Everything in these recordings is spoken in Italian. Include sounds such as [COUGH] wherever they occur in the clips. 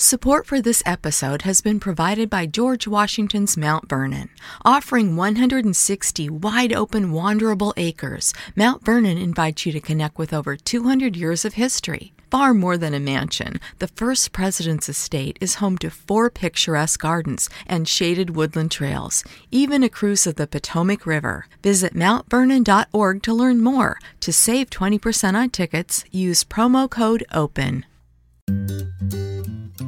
Support for this episode has been provided by George Washington's Mount Vernon. Offering 160 wide open, wanderable acres, Mount Vernon invites you to connect with over 200 years of history. Far more than a mansion, the first president's estate is home to four picturesque gardens and shaded woodland trails, even a cruise of the Potomac River. Visit mountvernon.org to learn more. To save 20% on tickets, use promo code OPEN.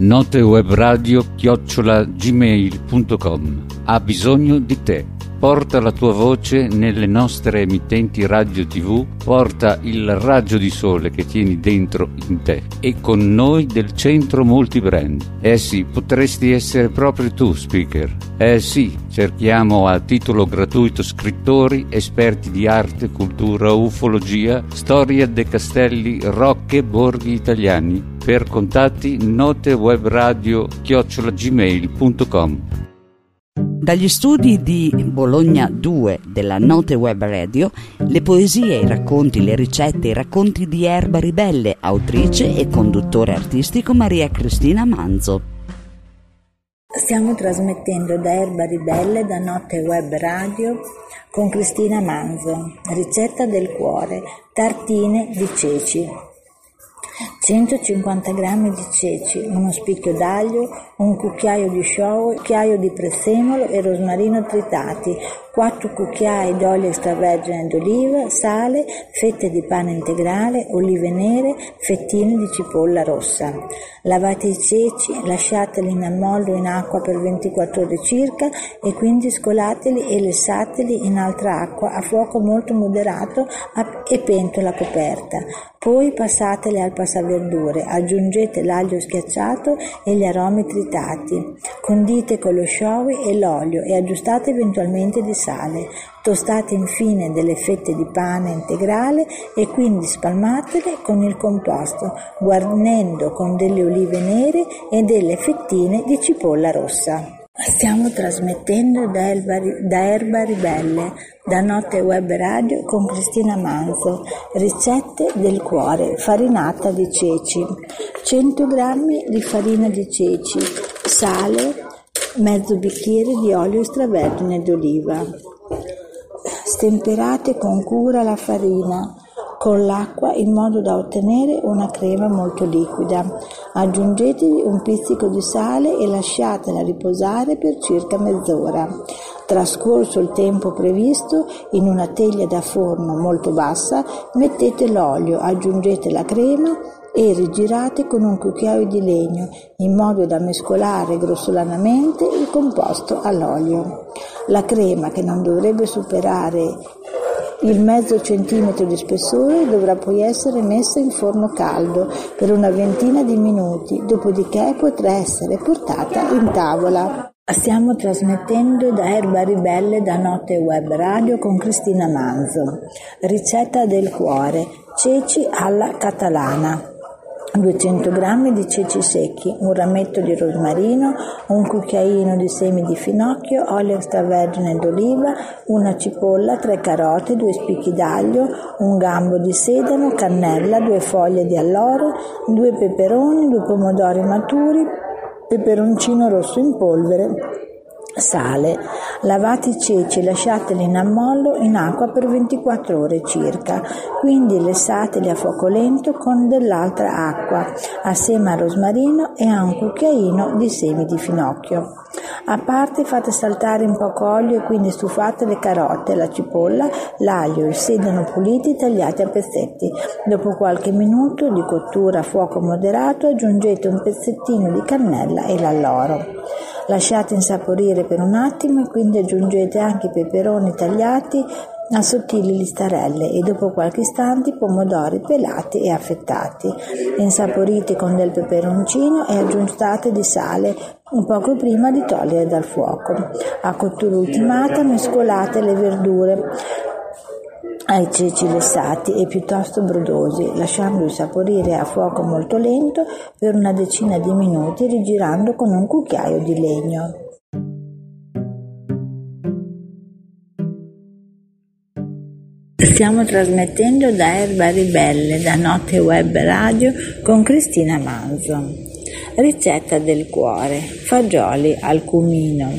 Notewebradio chiocciola gmail.com Ha bisogno di te. Porta la tua voce nelle nostre emittenti radio tv, porta il raggio di sole che tieni dentro in te e con noi del centro multibrand. Eh sì, potresti essere proprio tu, speaker. Eh sì, cerchiamo a titolo gratuito scrittori, esperti di arte, cultura, ufologia, storia dei castelli, rocche, borghi italiani. Per contatti notewebradio chiocciolagmail.com dagli studi di Bologna 2 della Note Web Radio, le poesie, i racconti, le ricette, i racconti di Erba Ribelle, autrice e conduttore artistico Maria Cristina Manzo. Stiamo trasmettendo da Erba Ribelle, da Notte Web Radio, con Cristina Manzo. Ricetta del cuore, tartine di ceci. 150 g di ceci, uno spicchio d'aglio, un cucchiaio di show, un cucchiaio di prezzemolo e rosmarino tritati, 4 cucchiai d'olio extravergine d'oliva, sale, fette di pane integrale, olive nere, fettine di cipolla rossa. Lavate i ceci, lasciateli in ammollo in acqua per 24 ore circa e quindi scolateli e lessateli in altra acqua a fuoco molto moderato e pentola coperta. Poi passateli al passaverdure, aggiungete l'aglio schiacciato e gli aromi tritati. Condite con lo showy e l'olio e aggiustate eventualmente di sale. Tostate infine delle fette di pane integrale e quindi spalmatele con il composto, guarnendo con delle olive nere e delle fettine di cipolla rossa. Stiamo trasmettendo da, Elba, da Erba Ribelle, da Notte Web Radio con Cristina Manzo, ricette del cuore, farinata di ceci, 100 g di farina di ceci, sale, mezzo bicchiere di olio extravergine d'oliva. Stemperate con cura la farina con l'acqua in modo da ottenere una crema molto liquida. Aggiungetevi un pizzico di sale e lasciatela riposare per circa mezz'ora. Trascorso il tempo previsto, in una teglia da forno molto bassa mettete l'olio, aggiungete la crema e rigirate con un cucchiaio di legno in modo da mescolare grossolanamente il composto all'olio. La crema, che non dovrebbe superare il mezzo centimetro di spessore dovrà poi essere messa in forno caldo per una ventina di minuti, dopodiché potrà essere portata in tavola. Stiamo trasmettendo da Erba Ribelle da Notte Web Radio con Cristina Manzo. Ricetta del cuore, ceci alla catalana. 200 g di ceci secchi, un rametto di rosmarino, un cucchiaino di semi di finocchio, olio extravergine d'oliva, una cipolla, tre carote, due spicchi d'aglio, un gambo di sedano, cannella, due foglie di alloro, due peperoni, due pomodori maturi, peperoncino rosso in polvere, Sale. Lavate i ceci e lasciateli in ammollo in acqua per 24 ore circa, quindi lessateli a fuoco lento con dell'altra acqua, assieme al rosmarino e a un cucchiaino di semi di finocchio. A parte fate saltare un poco olio e quindi stufate le carote, la cipolla, l'aglio, il sedano puliti tagliati a pezzetti. Dopo qualche minuto di cottura a fuoco moderato aggiungete un pezzettino di cannella e l'alloro. Lasciate insaporire per un attimo e quindi aggiungete anche i peperoni tagliati a sottili listarelle e dopo qualche istante pomodori pelati e affettati. Insaporite con del peperoncino e aggiustate di sale un poco prima di togliere dal fuoco. A cottura ultimata mescolate le verdure ai ceci lessati e piuttosto brodosi, lasciandoli saporire a fuoco molto lento per una decina di minuti rigirando con un cucchiaio di legno. Stiamo trasmettendo da Erba Ribelle, da Notte Web Radio con Cristina Manzo. Ricetta del cuore, fagioli al cumino.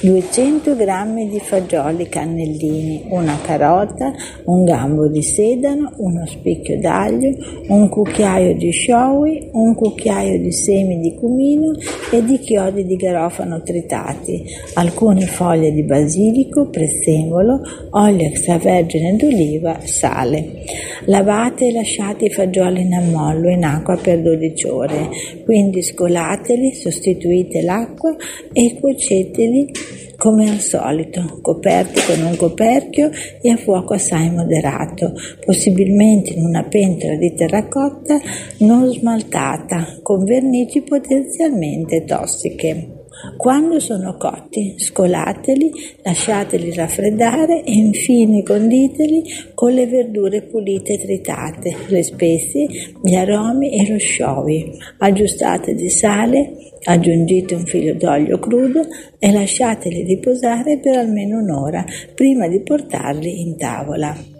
200 g di fagioli cannellini, una carota, un gambo di sedano, uno spicchio d'aglio, un cucchiaio di sciogli, un cucchiaio di semi di cumino e di chiodi di garofano tritati, alcune foglie di basilico, prezzemolo, olio extravergine d'oliva, sale. Lavate e lasciate i fagioli in ammollo in acqua per 12 ore, quindi scolateli, sostituite l'acqua e cuoceteli come al solito, coperti con un coperchio e a fuoco assai moderato, possibilmente in una pentola di terracotta non smaltata, con vernici potenzialmente tossiche. Quando sono cotti, scolateli, lasciateli raffreddare e infine conditeli con le verdure pulite tritate, le spezie, gli aromi e lo sciovi. Aggiustate di sale, aggiungete un filo d'olio crudo e lasciateli riposare per almeno un'ora prima di portarli in tavola.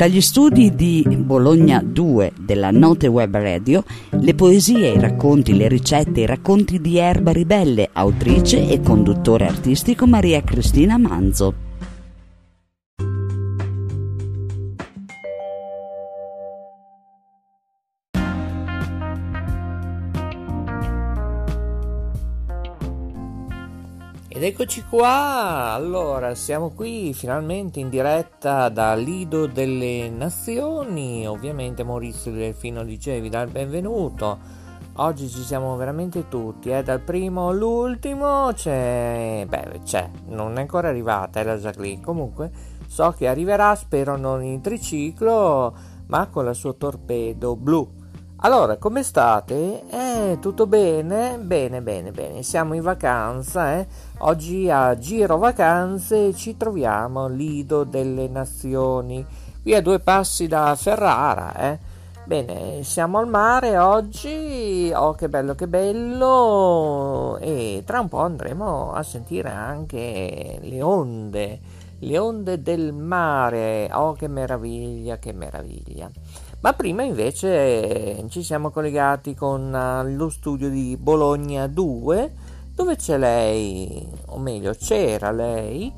Dagli studi di Bologna 2 della Note Web Radio, le poesie, i racconti, le ricette, i racconti di Erba Ribelle, autrice e conduttore artistico Maria Cristina Manzo. Ed eccoci qua, allora siamo qui finalmente in diretta da Lido delle Nazioni, ovviamente Maurizio Delfino DJ vi dà il benvenuto, oggi ci siamo veramente tutti, eh? dal primo all'ultimo c'è, beh c'è, non è ancora arrivata, è la Jacqueline, comunque so che arriverà, spero non in triciclo, ma con la sua torpedo blu. Allora, come state? Eh, tutto bene? Bene, bene, bene. Siamo in vacanza, eh? Oggi a Giro Vacanze ci troviamo Lido delle Nazioni, qui a due passi da Ferrara, eh? Bene, siamo al mare oggi, oh che bello che bello, e tra un po' andremo a sentire anche le onde, le onde del mare, oh che meraviglia, che meraviglia. Ma prima invece ci siamo collegati con eh, lo studio di Bologna 2 dove c'è lei, o meglio c'era lei,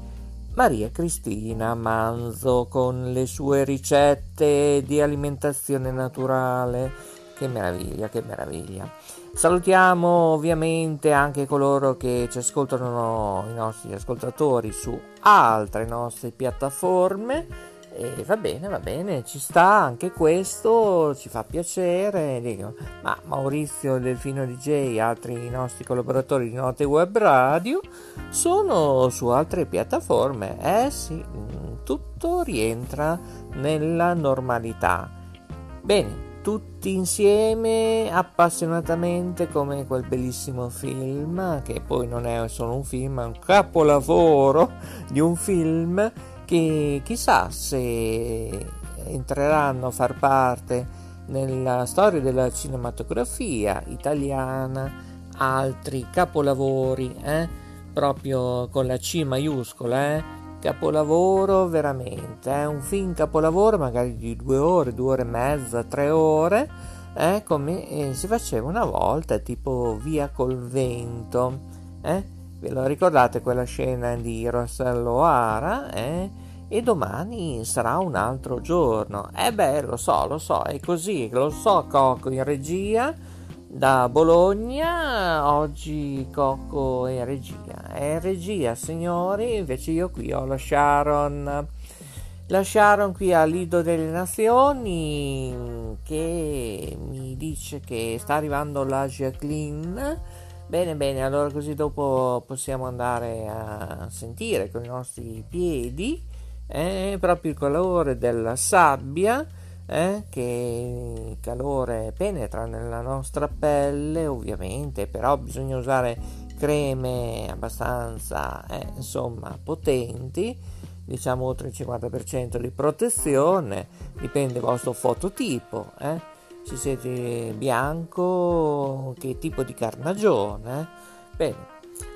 Maria Cristina Manzo con le sue ricette di alimentazione naturale. Che meraviglia, che meraviglia. Salutiamo ovviamente anche coloro che ci ascoltano, i nostri ascoltatori su altre nostre piattaforme e va bene, va bene, ci sta anche questo, ci fa piacere. Dico, ma Maurizio Delfino DJ e altri nostri collaboratori di Note Web Radio sono su altre piattaforme. Eh sì, mm, tutto rientra nella normalità. Bene, tutti insieme appassionatamente come quel bellissimo film, che poi non è solo un film, è un capolavoro di un film che chissà se entreranno a far parte nella storia della cinematografia italiana altri capolavori, eh? proprio con la C maiuscola, eh? capolavoro veramente, eh? un film capolavoro magari di due ore, due ore e mezza, tre ore, eh, come eh, si faceva una volta, tipo via col vento. Eh? Ve lo ricordate quella scena di Rossello O'Hara? Eh? E domani sarà un altro giorno. Eh beh, lo so, lo so, è così, lo so, Cocco in regia da Bologna, oggi Cocco è regia. È regia, signori, invece io qui ho la Sharon la Sharon qui al Lido delle Nazioni che mi dice che sta arrivando la Jacqueline. Bene, bene, allora così dopo possiamo andare a sentire con i nostri piedi eh, proprio il calore della sabbia. Eh, che il calore penetra nella nostra pelle ovviamente però bisogna usare creme abbastanza eh, insomma potenti diciamo oltre il 50% di protezione, dipende dal vostro fototipo, eh? se siete bianco, che tipo di carnagione. Eh? Bene,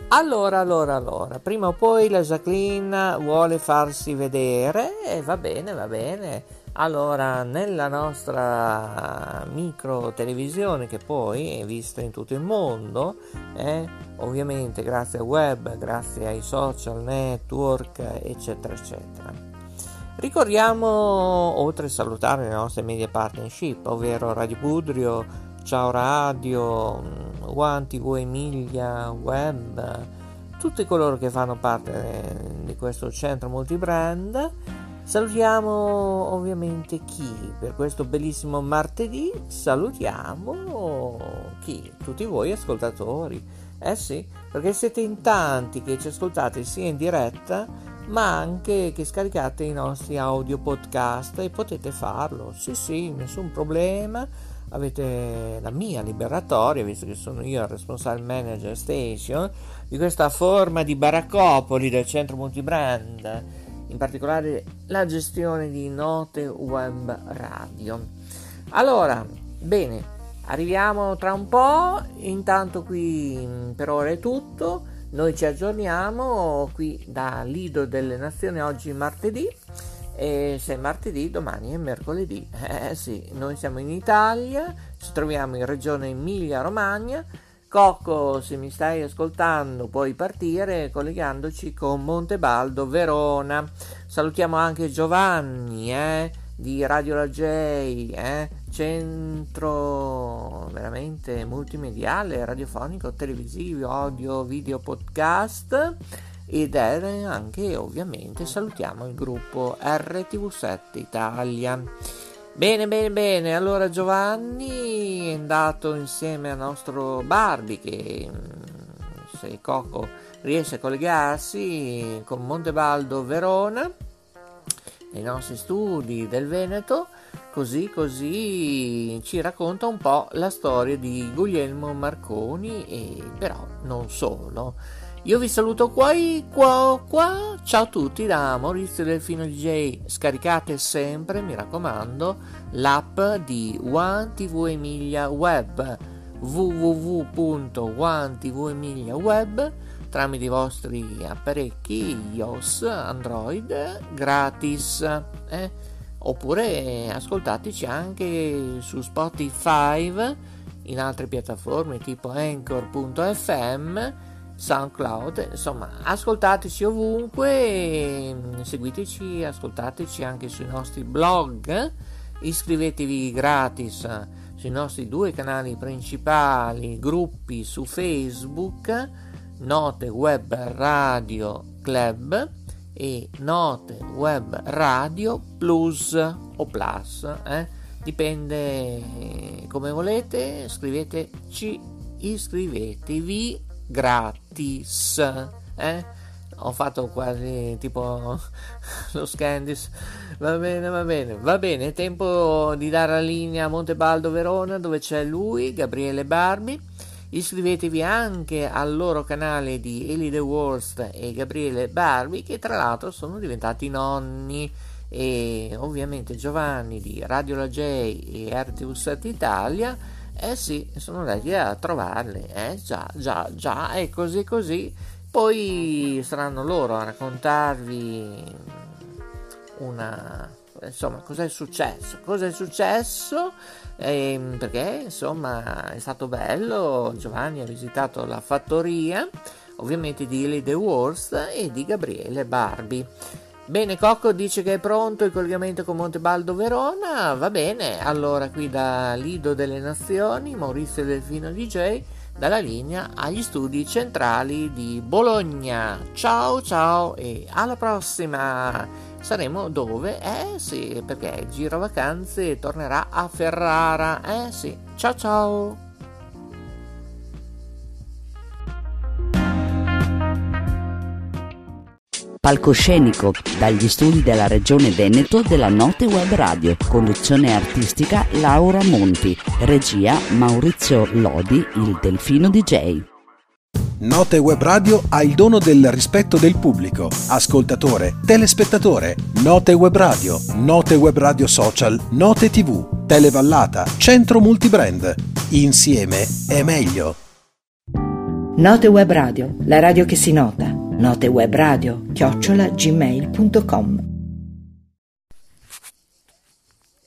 allora, allora, allora, prima o poi la Jacqueline vuole farsi vedere e va bene, va bene allora, nella nostra micro televisione che poi è vista in tutto il mondo, eh, ovviamente grazie al web, grazie ai social network, eccetera, eccetera. Ricordiamo, oltre a salutare le nostre media partnership, ovvero Radio Budrio, Ciao Radio, One TV Emilia, Web, tutti coloro che fanno parte di questo centro multibrand Salutiamo ovviamente chi per questo bellissimo martedì? Salutiamo chi? Tutti voi ascoltatori. Eh sì, perché siete in tanti che ci ascoltate sia in diretta ma anche che scaricate i nostri audio podcast e potete farlo. Sì, sì, nessun problema. Avete la mia liberatoria, visto che sono io il responsable manager station di questa forma di baraccopoli del centro multibrand in particolare la gestione di note web radio. Allora, bene, arriviamo tra un po', intanto qui mm, per ora è tutto, noi ci aggiorniamo qui da Lido delle Nazioni oggi martedì e se è martedì domani è mercoledì. Eh sì, noi siamo in Italia, ci troviamo in regione Emilia Romagna Cocco, se mi stai ascoltando, puoi partire collegandoci con Montebaldo Verona. Salutiamo anche Giovanni eh, di Radio La J, eh, centro veramente multimediale, radiofonico, televisivo, audio, video, podcast. Ed è anche ovviamente salutiamo il gruppo RTV7 Italia. Bene, bene, bene. Allora Giovanni è andato insieme al nostro Barbie che mm, se Coco riesce a collegarsi con Montebaldo Verona nei nostri studi del Veneto, così così ci racconta un po' la storia di Guglielmo Marconi e però non solo. Io vi saluto qua, qua, qua. Ciao a tutti da Maurizio Delfino DJ. Scaricate sempre, mi raccomando, l'app di One TV Emilia Web www.one tramite i vostri apparecchi iOS, Android gratis. Eh? Oppure ascoltateci anche su Spotify in altre piattaforme tipo Anchor.fm SoundCloud, insomma, ascoltateci ovunque, seguiteci, ascoltateci anche sui nostri blog, iscrivetevi gratis sui nostri due canali principali, gruppi su Facebook, Note Web Radio Club e Note Web Radio Plus o Plus, eh? dipende come volete, scriveteci, iscrivetevi gratis. Eh? Ho fatto quasi tipo [LAUGHS] lo Scandis. Va bene, va bene, va bene. È tempo di dare la linea a Montebaldo Verona dove c'è lui, Gabriele Barbi. Iscrivetevi anche al loro canale di Eli The Worst e Gabriele Barbi, che tra l'altro sono diventati nonni. E ovviamente Giovanni di Radio La J e 7 Italia eh sì, sono andati a trovarle, eh già, già, già, e così così. Poi saranno loro a raccontarvi una insomma, cos'è successo? Cos'è successo? Eh, perché, insomma, è stato bello, Giovanni ha visitato la fattoria, ovviamente di Eli The Worst e di Gabriele Barbi. Bene, Cocco dice che è pronto il collegamento con Montebaldo Verona. Va bene, allora qui da Lido delle Nazioni, Maurizio Delfino DJ, dalla linea agli studi centrali di Bologna. Ciao ciao e alla prossima! Saremo dove? Eh sì, perché Giro Vacanze tornerà a Ferrara. Eh sì, ciao ciao! Palcoscenico dagli studi della Regione Veneto della Note Web Radio. Conduzione artistica Laura Monti. Regia Maurizio Lodi, il Delfino DJ. Note Web Radio ha il dono del rispetto del pubblico, ascoltatore, telespettatore. Note Web Radio, Note Web Radio Social, Note TV, Televallata, Centro Multibrand. Insieme è meglio. Note Web Radio, la radio che si nota notewebradio chiocciola gmail.com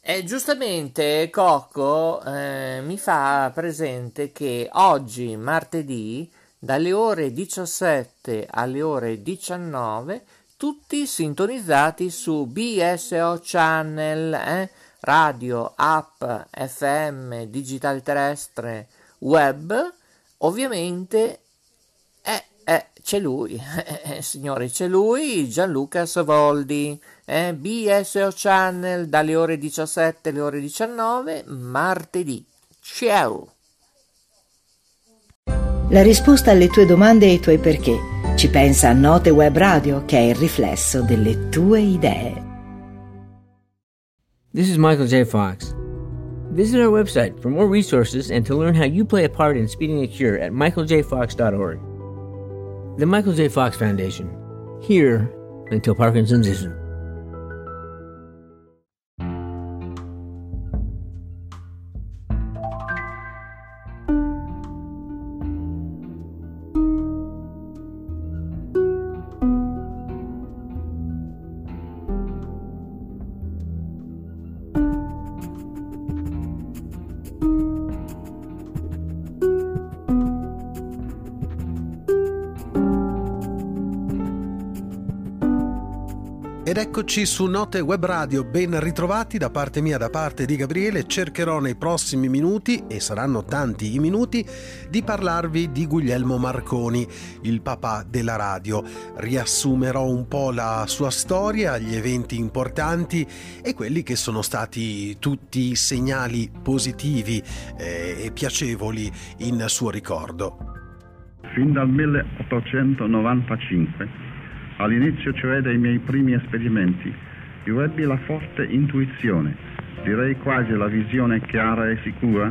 e giustamente Cocco eh, mi fa presente che oggi, martedì, dalle ore 17 alle ore 19, tutti sintonizzati su BSO Channel, eh? radio, app, FM, digitale terrestre, web, ovviamente eh, c'è lui, eh, eh, signori, c'è lui, Gianluca Savoldi, eh, BSO Channel dalle ore 17 alle ore 19, martedì. Ciao! La risposta alle tue domande e ai tuoi perché. Ci pensa a Note Web Radio, che è il riflesso delle tue idee. This is Michael J. Fox. Visit our website for more resources and to learn how you play a part in speeding a cure at michaeljfox.org. The Michael J. Fox Foundation. Here until Parkinson's isn't. Ed eccoci su Note Web Radio, ben ritrovati da parte mia, da parte di Gabriele. Cercherò nei prossimi minuti, e saranno tanti i minuti, di parlarvi di Guglielmo Marconi, il papà della radio. Riassumerò un po' la sua storia, gli eventi importanti e quelli che sono stati tutti segnali positivi eh, e piacevoli in suo ricordo. Fin dal 1895 All'inizio cioè dei miei primi esperimenti, io ebbi la forte intuizione, direi quasi la visione chiara e sicura,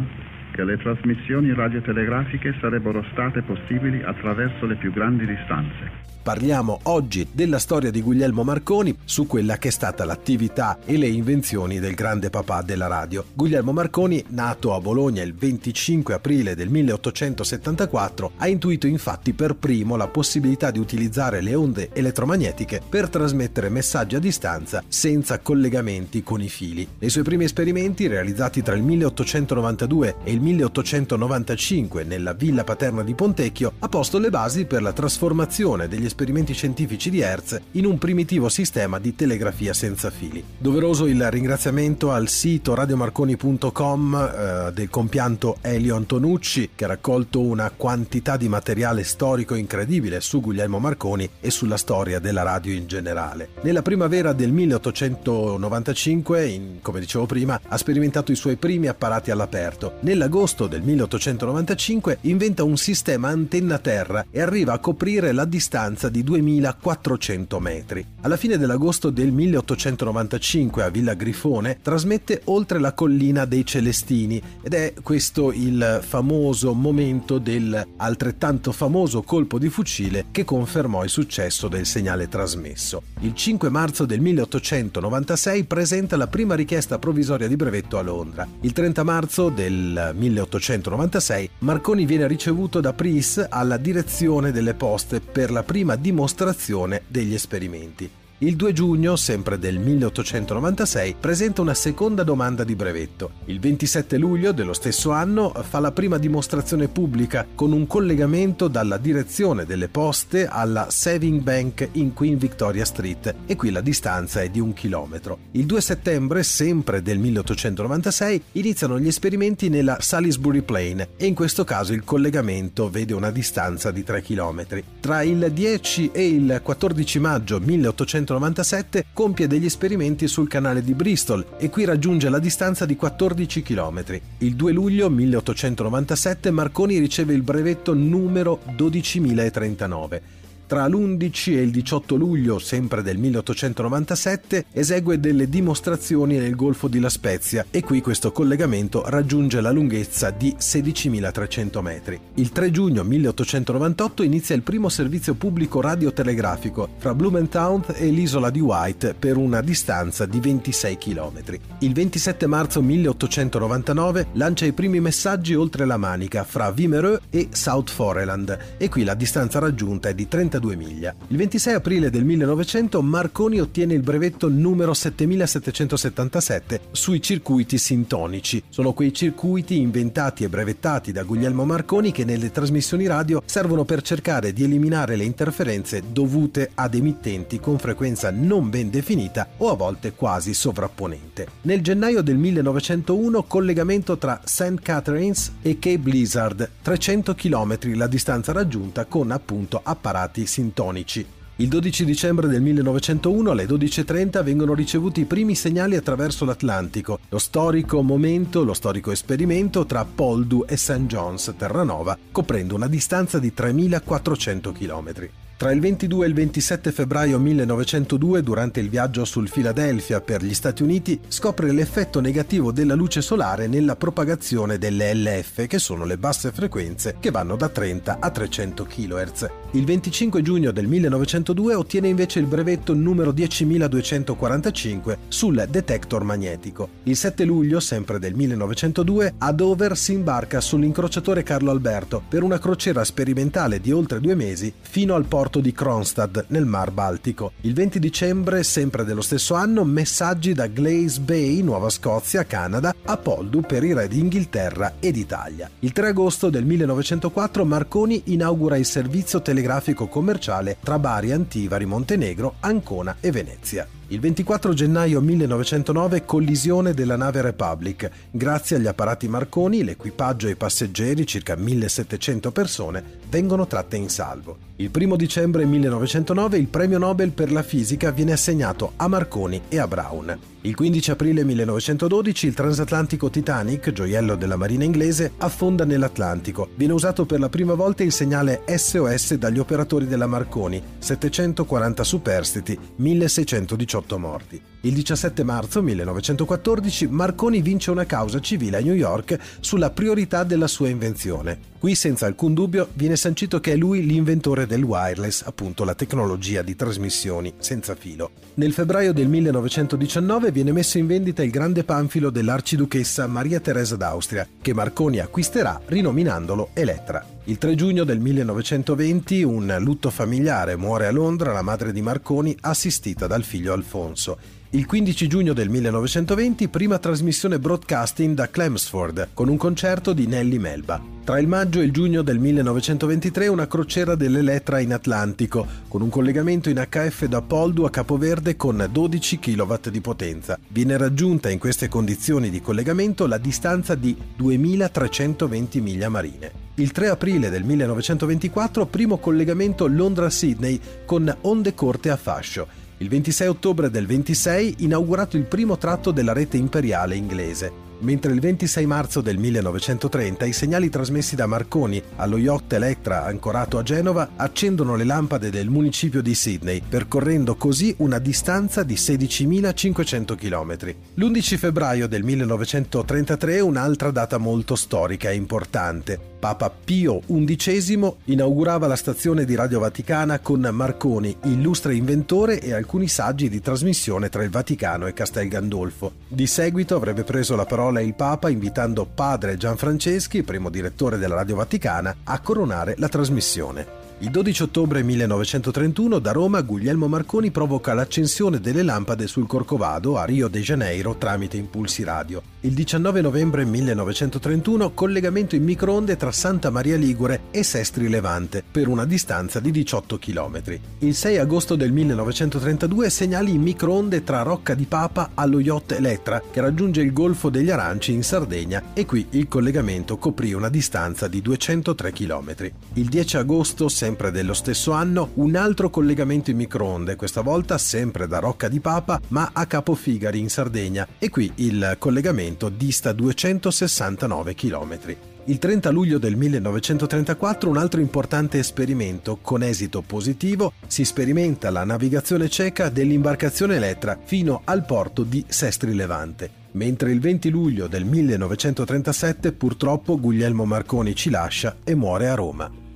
che le trasmissioni radiotelegrafiche sarebbero state possibili attraverso le più grandi distanze. Parliamo oggi della storia di Guglielmo Marconi su quella che è stata l'attività e le invenzioni del grande papà della radio. Guglielmo Marconi, nato a Bologna il 25 aprile del 1874, ha intuito infatti per primo la possibilità di utilizzare le onde elettromagnetiche per trasmettere messaggi a distanza senza collegamenti con i fili. Nei suoi primi esperimenti, realizzati tra il 1892 e il 1895 nella villa paterna di Pontecchio, ha posto le basi per la trasformazione degli esperimenti scientifici di Hertz in un primitivo sistema di telegrafia senza fili. Doveroso il ringraziamento al sito radiomarconi.com eh, del compianto Elio Antonucci che ha raccolto una quantità di materiale storico incredibile su Guglielmo Marconi e sulla storia della radio in generale. Nella primavera del 1895, in, come dicevo prima, ha sperimentato i suoi primi apparati all'aperto. Nell'agosto del 1895 inventa un sistema antenna terra e arriva a coprire la distanza di 2400 metri. Alla fine dell'agosto del 1895 a Villa Grifone trasmette oltre la collina dei Celestini ed è questo il famoso momento del altrettanto famoso colpo di fucile che confermò il successo del segnale trasmesso. Il 5 marzo del 1896 presenta la prima richiesta provvisoria di brevetto a Londra. Il 30 marzo del 1896 Marconi viene ricevuto da Pris alla direzione delle poste per la prima dimostrazione degli esperimenti. Il 2 giugno, sempre del 1896, presenta una seconda domanda di brevetto. Il 27 luglio dello stesso anno fa la prima dimostrazione pubblica con un collegamento dalla direzione delle poste alla Saving Bank in Queen Victoria Street e qui la distanza è di un chilometro. Il 2 settembre, sempre del 1896, iniziano gli esperimenti nella Salisbury Plain e in questo caso il collegamento vede una distanza di 3 km. Tra il 10 e il 14 maggio 1896 1997 compie degli esperimenti sul canale di Bristol e qui raggiunge la distanza di 14 km. Il 2 luglio 1897 Marconi riceve il brevetto numero 12039 tra l'11 e il 18 luglio, sempre del 1897, esegue delle dimostrazioni nel Golfo di La Spezia e qui questo collegamento raggiunge la lunghezza di 16.300 metri. Il 3 giugno 1898 inizia il primo servizio pubblico radiotelegrafico fra Blumentown e l'isola di White per una distanza di 26 km. Il 27 marzo 1899 lancia i primi messaggi oltre la Manica fra Wimereux e South Foreland e qui la distanza raggiunta è di 32 32 miglia. Il 26 aprile del 1900 Marconi ottiene il brevetto numero 7777 sui circuiti sintonici. Sono quei circuiti inventati e brevettati da Guglielmo Marconi che nelle trasmissioni radio servono per cercare di eliminare le interferenze dovute ad emittenti con frequenza non ben definita o a volte quasi sovrapponente. Nel gennaio del 1901 collegamento tra St. Catharines e Cape Blizzard, 300 km la distanza raggiunta con appunto apparati sintonici. Il 12 dicembre del 1901 alle 12.30 vengono ricevuti i primi segnali attraverso l'Atlantico, lo storico momento, lo storico esperimento tra Poldu e St. John's, Terranova, coprendo una distanza di 3.400 km. Tra il 22 e il 27 febbraio 1902, durante il viaggio sul Philadelphia per gli Stati Uniti, scopre l'effetto negativo della luce solare nella propagazione delle LF, che sono le basse frequenze che vanno da 30 a 300 kHz. Il 25 giugno del 1902 ottiene invece il brevetto numero 10245 sul detector magnetico. Il 7 luglio, sempre del 1902, a Dover si imbarca sull'incrociatore Carlo Alberto per una crociera sperimentale di oltre due mesi fino al porto porto di Kronstadt nel Mar Baltico. Il 20 dicembre, sempre dello stesso anno, messaggi da Glaze Bay, Nuova Scozia, Canada, a Poldu per i re d'Inghilterra ed Italia. Il 3 agosto del 1904 Marconi inaugura il servizio telegrafico commerciale tra Bari, Antivari, Montenegro, Ancona e Venezia. Il 24 gennaio 1909 collisione della nave Republic. Grazie agli apparati Marconi, l'equipaggio e i passeggeri, circa 1700 persone, vengono tratte in salvo. Il 1 dicembre 1909 il premio Nobel per la fisica viene assegnato a Marconi e a Brown. Il 15 aprile 1912 il transatlantico Titanic, gioiello della marina inglese, affonda nell'Atlantico. Viene usato per la prima volta il segnale SOS dagli operatori della Marconi, 740 superstiti, 1618 morti. Il 17 marzo 1914 Marconi vince una causa civile a New York sulla priorità della sua invenzione. Qui senza alcun dubbio viene sancito che è lui l'inventore del wireless, appunto la tecnologia di trasmissioni senza filo. Nel febbraio del 1919 viene messo in vendita il grande panfilo dell'arciduchessa Maria Teresa d'Austria, che Marconi acquisterà rinominandolo Elettra. Il 3 giugno del 1920 un lutto familiare muore a Londra la madre di Marconi assistita dal figlio Alfonso il 15 giugno del 1920, prima trasmissione broadcasting da Chelmsford con un concerto di Nelly Melba. Tra il maggio e il giugno del 1923 una crociera dell'Elettra in Atlantico, con un collegamento in HF da Poldu a Capoverde con 12 kW di potenza. Viene raggiunta in queste condizioni di collegamento la distanza di 2320 miglia marine. Il 3 aprile del 1924 primo collegamento Londra-Sydney con onde corte a fascio il 26 ottobre del 26 inaugurato il primo tratto della rete imperiale inglese mentre il 26 marzo del 1930 i segnali trasmessi da Marconi allo yacht Electra ancorato a Genova accendono le lampade del municipio di Sydney, percorrendo così una distanza di 16.500 km. L'11 febbraio del 1933 un'altra data molto storica e importante. Papa Pio XI inaugurava la stazione di Radio Vaticana con Marconi, illustre inventore e alcuni saggi di trasmissione tra il Vaticano e Castel Gandolfo. Di seguito avrebbe preso la parola il Papa invitando padre Gianfranceschi, primo direttore della Radio Vaticana, a coronare la trasmissione. Il 12 ottobre 1931 da Roma Guglielmo Marconi provoca l'accensione delle lampade sul Corcovado a Rio de Janeiro tramite impulsi radio. Il 19 novembre 1931 collegamento in microonde tra Santa Maria Ligure e Sestri Levante per una distanza di 18 km. Il 6 agosto del 1932 segnali in microonde tra Rocca di Papa allo yacht Elettra che raggiunge il Golfo degli Aranci in Sardegna e qui il collegamento coprì una distanza di 203 km. Il 10 agosto sempre dello stesso anno, un altro collegamento in microonde, questa volta sempre da Rocca di Papa, ma a Capofigari in Sardegna, e qui il collegamento dista 269 km. Il 30 luglio del 1934 un altro importante esperimento con esito positivo si sperimenta la navigazione cieca dell'imbarcazione Elettra fino al porto di Sestri Levante. Mentre il 20 luglio del 1937 purtroppo Guglielmo Marconi ci lascia e muore a Roma.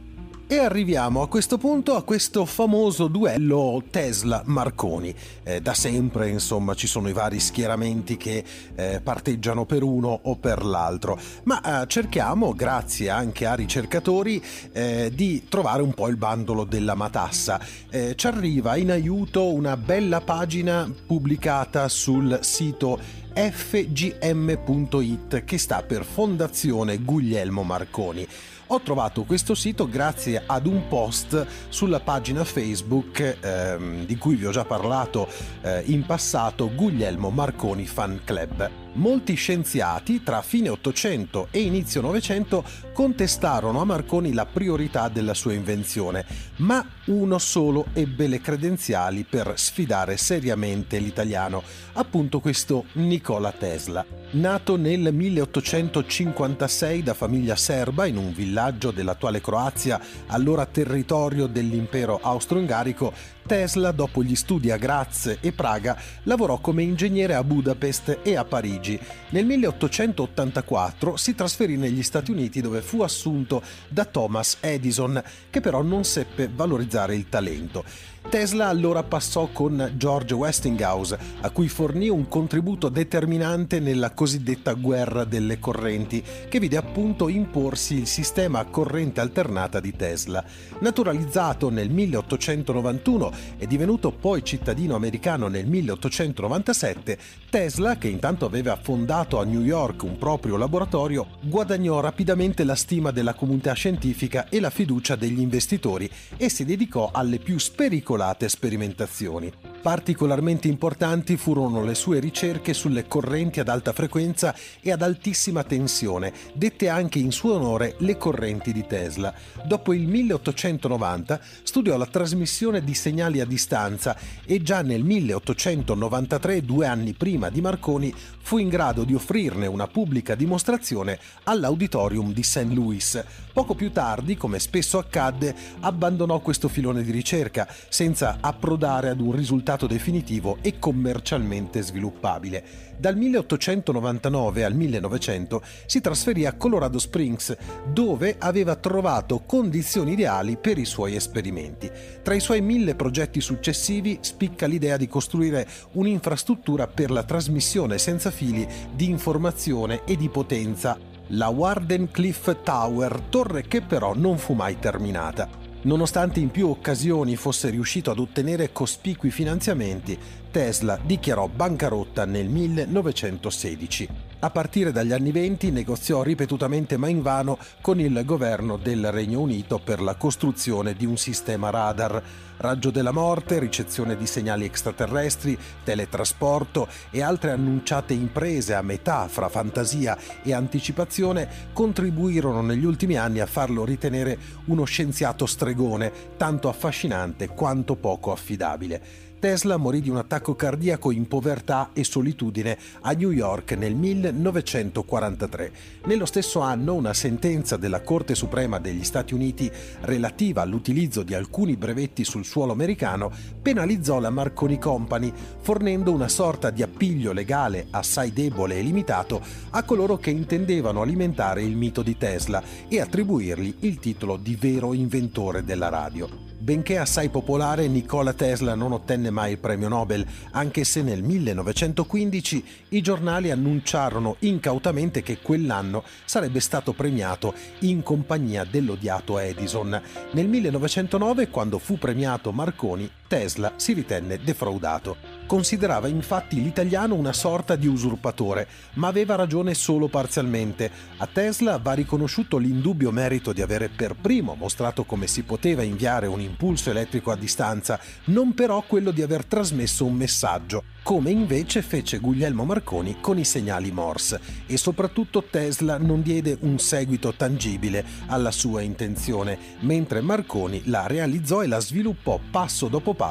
E arriviamo a questo punto a questo famoso duello Tesla-Marconi. Eh, da sempre, insomma, ci sono i vari schieramenti che eh, parteggiano per uno o per l'altro, ma eh, cerchiamo, grazie anche a ricercatori, eh, di trovare un po' il bandolo della matassa. Eh, ci arriva in aiuto una bella pagina pubblicata sul sito fgm.it che sta per Fondazione Guglielmo Marconi. Ho trovato questo sito grazie ad un post sulla pagina Facebook ehm, di cui vi ho già parlato eh, in passato, Guglielmo Marconi Fan Club. Molti scienziati tra fine 800 e inizio 900 contestarono a Marconi la priorità della sua invenzione, ma uno solo ebbe le credenziali per sfidare seriamente l'italiano, appunto questo Nikola Tesla. Nato nel 1856 da famiglia serba in un villaggio dell'attuale Croazia, allora territorio dell'impero austro-ungarico, Tesla, dopo gli studi a Graz e Praga, lavorò come ingegnere a Budapest e a Parigi. Nel 1884 si trasferì negli Stati Uniti dove fu assunto da Thomas Edison, che però non seppe valorizzare il talento. Tesla allora passò con George Westinghouse, a cui fornì un contributo determinante nella cosiddetta guerra delle correnti, che vide appunto imporsi il sistema a corrente alternata di Tesla. Naturalizzato nel 1891 e divenuto poi cittadino americano nel 1897, Tesla, che intanto aveva fondato a New York un proprio laboratorio, guadagnò rapidamente la stima della comunità scientifica e la fiducia degli investitori e si dedicò alle più spericolate sperimentazioni. Particolarmente importanti furono le sue ricerche sulle correnti ad alta frequenza e ad altissima tensione, dette anche in suo onore le correnti di Tesla. Dopo il 1890 studiò la trasmissione di segnali a distanza e già nel 1893, due anni prima di Marconi, fu in grado di offrirne una pubblica dimostrazione all'Auditorium di St. Louis. Poco più tardi, come spesso accadde, abbandonò questo filone di ricerca senza approdare ad un risultato definitivo e commercialmente sviluppabile. Dal 1899 al 1900 si trasferì a Colorado Springs, dove aveva trovato condizioni ideali per i suoi esperimenti. Tra i suoi mille progetti successivi spicca l'idea di costruire un'infrastruttura per la trasmissione senza fili di informazione e di potenza, la Warden Cliff Tower, torre che però non fu mai terminata. Nonostante in più occasioni fosse riuscito ad ottenere cospicui finanziamenti, Tesla dichiarò bancarotta nel 1916. A partire dagli anni 20 negoziò ripetutamente ma invano con il governo del Regno Unito per la costruzione di un sistema radar. Raggio della morte, ricezione di segnali extraterrestri, teletrasporto e altre annunciate imprese a metà fra fantasia e anticipazione contribuirono negli ultimi anni a farlo ritenere uno scienziato stregone, tanto affascinante quanto poco affidabile. Tesla morì di un attacco cardiaco in povertà e solitudine a New York nel 1943. Nello stesso anno una sentenza della Corte Suprema degli Stati Uniti relativa all'utilizzo di alcuni brevetti sul suolo americano penalizzò la Marconi Company, fornendo una sorta di appiglio legale assai debole e limitato a coloro che intendevano alimentare il mito di Tesla e attribuirgli il titolo di vero inventore della radio. Benché assai popolare, Nikola Tesla non ottenne mai il premio Nobel, anche se nel 1915 i giornali annunciarono incautamente che quell'anno sarebbe stato premiato in compagnia dell'odiato Edison. Nel 1909, quando fu premiato Marconi, Tesla si ritenne defraudato. Considerava infatti l'italiano una sorta di usurpatore, ma aveva ragione solo parzialmente. A Tesla va riconosciuto l'indubbio merito di avere per primo mostrato come si poteva inviare un impulso elettrico a distanza, non però quello di aver trasmesso un messaggio, come invece fece Guglielmo Marconi con i segnali Morse e soprattutto Tesla non diede un seguito tangibile alla sua intenzione, mentre Marconi la realizzò e la sviluppò passo dopo passo,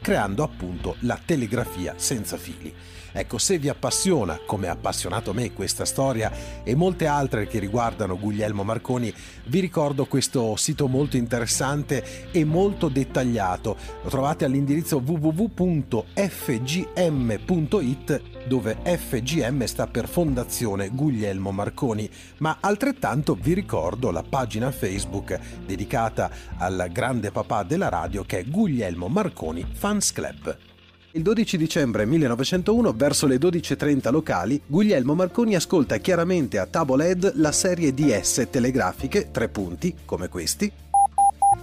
creando appunto la telegrafia senza fili. Ecco, se vi appassiona, come ha appassionato me questa storia e molte altre che riguardano Guglielmo Marconi, vi ricordo questo sito molto interessante e molto dettagliato. Lo trovate all'indirizzo www.fgm.it dove FGM sta per Fondazione Guglielmo Marconi, ma altrettanto vi ricordo la pagina Facebook dedicata al grande papà della radio che è Guglielmo Marconi Fans Club. Il 12 dicembre 1901, verso le 12.30 locali, Guglielmo Marconi ascolta chiaramente a Tabo LED la serie di S telegrafiche, tre punti, come questi,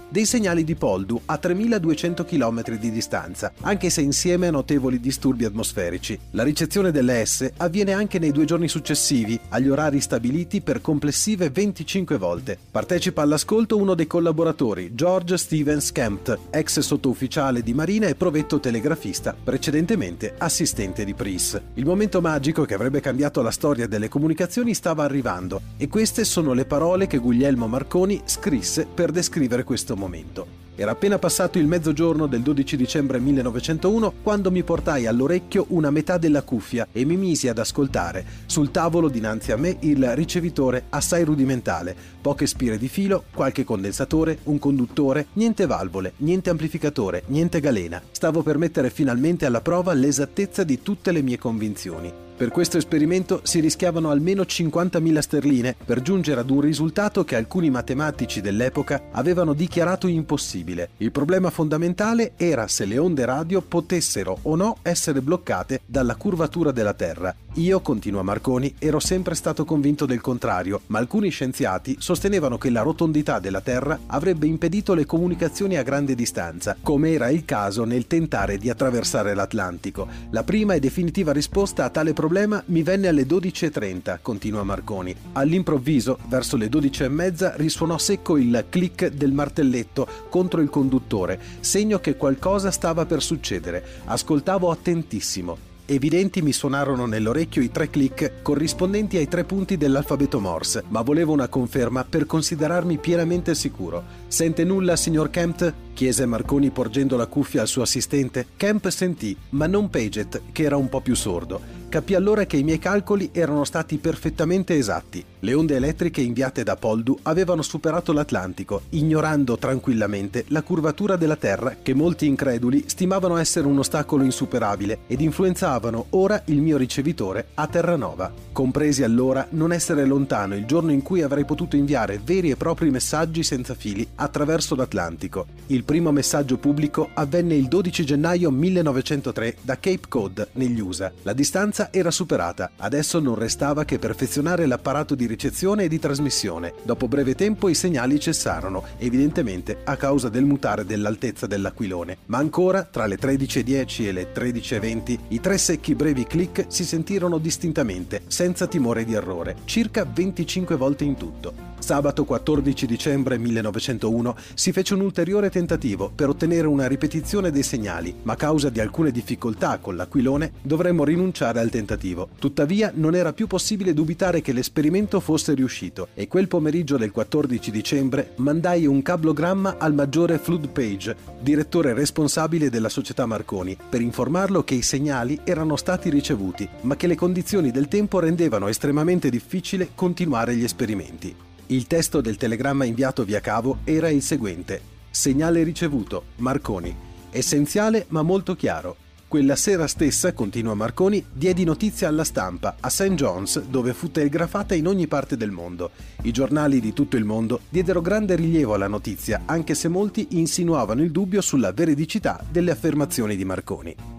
dei segnali di Poldu a 3200 km di distanza, anche se insieme a notevoli disturbi atmosferici. La ricezione delle S avviene anche nei due giorni successivi, agli orari stabiliti per complessive 25 volte. Partecipa all'ascolto uno dei collaboratori, George Stevens Kempt, ex sottufficiale di Marina e provetto telegrafista, precedentemente assistente di Pris. Il momento magico che avrebbe cambiato la storia delle comunicazioni stava arrivando e queste sono le parole che Guglielmo Marconi scrisse per descrivere questo momento. Era appena passato il mezzogiorno del 12 dicembre 1901 quando mi portai all'orecchio una metà della cuffia e mi misi ad ascoltare. Sul tavolo dinanzi a me il ricevitore assai rudimentale, poche spire di filo, qualche condensatore, un conduttore, niente valvole, niente amplificatore, niente galena. Stavo per mettere finalmente alla prova l'esattezza di tutte le mie convinzioni. Per questo esperimento si rischiavano almeno 50.000 sterline per giungere ad un risultato che alcuni matematici dell'epoca avevano dichiarato impossibile. Il problema fondamentale era se le onde radio potessero o no essere bloccate dalla curvatura della Terra. Io, continua Marconi, ero sempre stato convinto del contrario, ma alcuni scienziati sostenevano che la rotondità della Terra avrebbe impedito le comunicazioni a grande distanza, come era il caso nel tentare di attraversare l'Atlantico. La prima e definitiva risposta a tale problema mi venne alle 12.30, continua Marconi. All'improvviso, verso le 12.30, risuonò secco il clic del martelletto contro il conduttore, segno che qualcosa stava per succedere. Ascoltavo attentissimo. Evidenti mi suonarono nell'orecchio i tre click corrispondenti ai tre punti dell'alfabeto Morse, ma volevo una conferma per considerarmi pienamente sicuro. Sente nulla, signor Kempt? chiese Marconi porgendo la cuffia al suo assistente. Kemp sentì, ma non Paget, che era un po' più sordo. Capì allora che i miei calcoli erano stati perfettamente esatti. Le onde elettriche inviate da Poldu avevano superato l'Atlantico, ignorando tranquillamente la curvatura della Terra che molti increduli stimavano essere un ostacolo insuperabile ed influenzavano ora il mio ricevitore a Terranova. Compresi allora non essere lontano il giorno in cui avrei potuto inviare veri e propri messaggi senza fili attraverso l'Atlantico. Il primo messaggio pubblico avvenne il 12 gennaio 1903 da Cape Cod, negli USA. La distanza era superata, adesso non restava che perfezionare l'apparato di ricezione e di trasmissione. Dopo breve tempo i segnali cessarono, evidentemente a causa del mutare dell'altezza dell'aquilone. Ma ancora, tra le 13.10 e le 13.20, i tre secchi brevi click si sentirono distintamente, senza timore di errore, circa 25 volte in tutto. Sabato 14 dicembre 1901 si fece un ulteriore tentativo per ottenere una ripetizione dei segnali, ma a causa di alcune difficoltà con l'aquilone dovremmo rinunciare al tentativo. Tuttavia non era più possibile dubitare che l'esperimento fosse riuscito e quel pomeriggio del 14 dicembre mandai un cablogramma al maggiore Flood Page, direttore responsabile della società Marconi, per informarlo che i segnali erano stati ricevuti, ma che le condizioni del tempo rendevano estremamente difficile continuare gli esperimenti. Il testo del telegramma inviato via cavo era il seguente. Segnale ricevuto, Marconi. Essenziale ma molto chiaro. Quella sera stessa, continua Marconi, diedi notizia alla stampa a St. John's dove fu telegrafata in ogni parte del mondo. I giornali di tutto il mondo diedero grande rilievo alla notizia, anche se molti insinuavano il dubbio sulla veridicità delle affermazioni di Marconi